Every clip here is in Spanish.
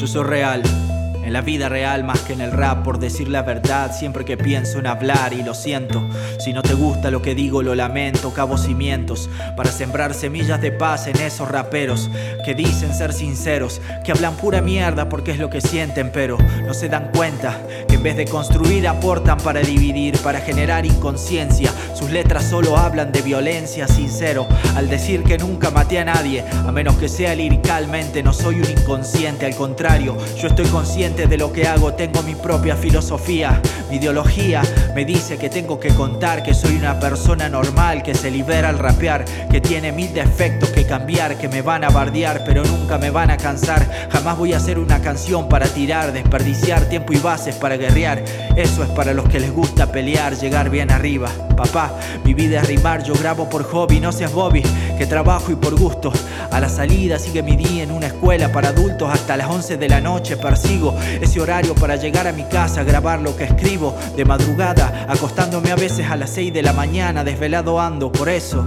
Yo soy real. En la vida real más que en el rap, por decir la verdad, siempre que pienso en hablar y lo siento. Si no te gusta lo que digo, lo lamento, cabo cimientos para sembrar semillas de paz en esos raperos que dicen ser sinceros, que hablan pura mierda porque es lo que sienten, pero no se dan cuenta que en vez de construir aportan para dividir, para generar inconsciencia. Sus letras solo hablan de violencia, sincero, al decir que nunca maté a nadie, a menos que sea liricalmente, no soy un inconsciente, al contrario, yo estoy consciente de lo que hago, tengo mi propia filosofía. Mi ideología me dice que tengo que contar que soy una persona normal, que se libera al rapear, que tiene mil defectos que cambiar, que me van a bardear, pero nunca me van a cansar. Jamás voy a hacer una canción para tirar, desperdiciar tiempo y bases para guerrear. Eso es para los que les gusta pelear, llegar bien arriba. Papá, mi vida es rimar, yo grabo por hobby, no seas Bobby, que trabajo y por gusto. A la salida sigue mi día en una escuela para adultos hasta las 11 de la noche persigo ese horario para llegar a mi casa, grabar lo que escribo de madrugada, acostándome a veces a las 6 de la mañana, desvelado ando, por eso.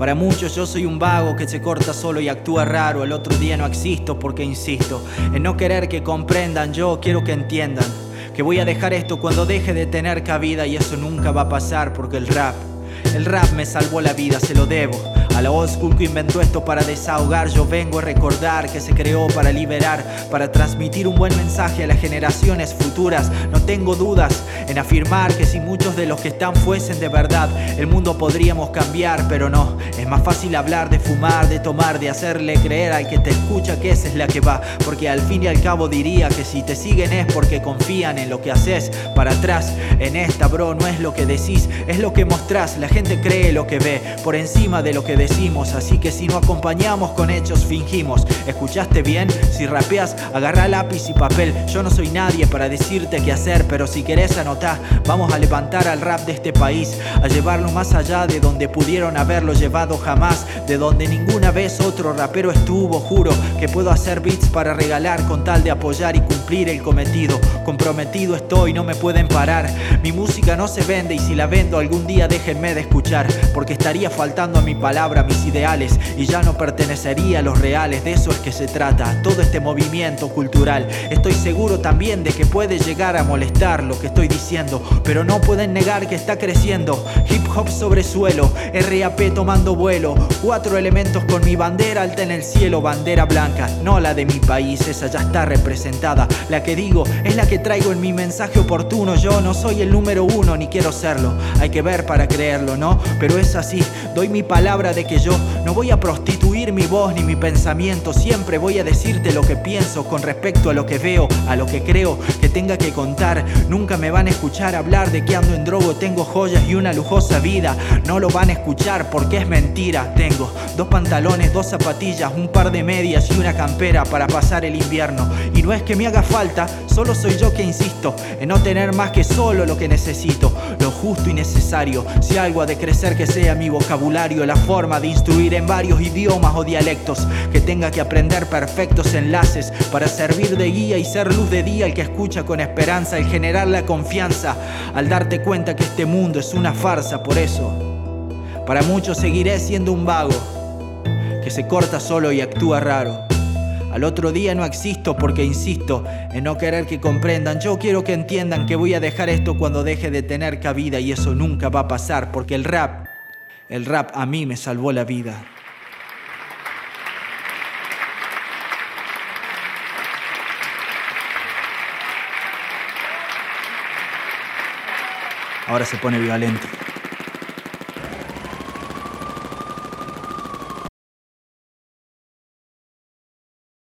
Para muchos yo soy un vago que se corta solo y actúa raro. El otro día no existo porque insisto en no querer que comprendan. Yo quiero que entiendan que voy a dejar esto cuando deje de tener cabida y eso nunca va a pasar porque el rap, el rap me salvó la vida, se lo debo. A la old que inventó esto para desahogar, yo vengo a recordar que se creó para liberar, para transmitir un buen mensaje a las generaciones futuras. No tengo dudas en afirmar que si muchos de los que están fuesen de verdad, el mundo podríamos cambiar, pero no. Más fácil hablar de fumar, de tomar, de hacerle creer al que te escucha que esa es la que va, porque al fin y al cabo diría que si te siguen es porque confían en lo que haces. Para atrás, en esta, bro, no es lo que decís, es lo que mostrás. La gente cree lo que ve, por encima de lo que decís así que si no acompañamos con hechos fingimos. ¿Escuchaste bien? Si rapeas, agarra lápiz y papel. Yo no soy nadie para decirte qué hacer, pero si querés anotar, vamos a levantar al rap de este país, a llevarlo más allá de donde pudieron haberlo llevado jamás, de donde ninguna vez otro rapero estuvo, juro que puedo hacer beats para regalar con tal de apoyar y cumplir el cometido. Comprometido estoy, no me pueden parar. Mi música no se vende y si la vendo algún día déjenme de escuchar, porque estaría faltando a mi palabra mis ideales y ya no pertenecería a los reales. De eso es que se trata todo este movimiento cultural. Estoy seguro también de que puede llegar a molestar lo que estoy diciendo, pero no pueden negar que está creciendo. Hip hop sobre suelo, RAP tomando vuelo. Cuatro elementos con mi bandera alta en el cielo, bandera blanca, no la de mi país, esa ya está representada. La que digo es la que traigo en mi mensaje oportuno. Yo no soy el número uno ni quiero serlo. Hay que ver para creerlo, ¿no? Pero es así, doy mi palabra de que yo no voy a prostituir mi voz ni mi pensamiento, siempre voy a decirte lo que pienso con respecto a lo que veo, a lo que creo que tenga que contar. Nunca me van a escuchar hablar de que ando en drogo, tengo joyas y una lujosa vida. No lo van a escuchar porque es mentira. Tengo dos pantalones, dos zapatillas, un par de medias y una campera para pasar el invierno. Y no es que me haga falta, solo soy yo que insisto en no tener más que solo lo que necesito, lo justo y necesario. Si algo ha de crecer que sea mi vocabulario, la forma de instruir en varios idiomas o dialectos, que tenga que aprender perfectos enlaces para servir de guía y ser luz de día el que escucha con esperanza, el generar la confianza, al darte cuenta que este mundo es una farsa, por eso, para muchos seguiré siendo un vago, que se corta solo y actúa raro. Al otro día no existo porque insisto en no querer que comprendan. Yo quiero que entiendan que voy a dejar esto cuando deje de tener cabida y eso nunca va a pasar porque el rap el rap a mí me salvó la vida. Ahora se pone violento.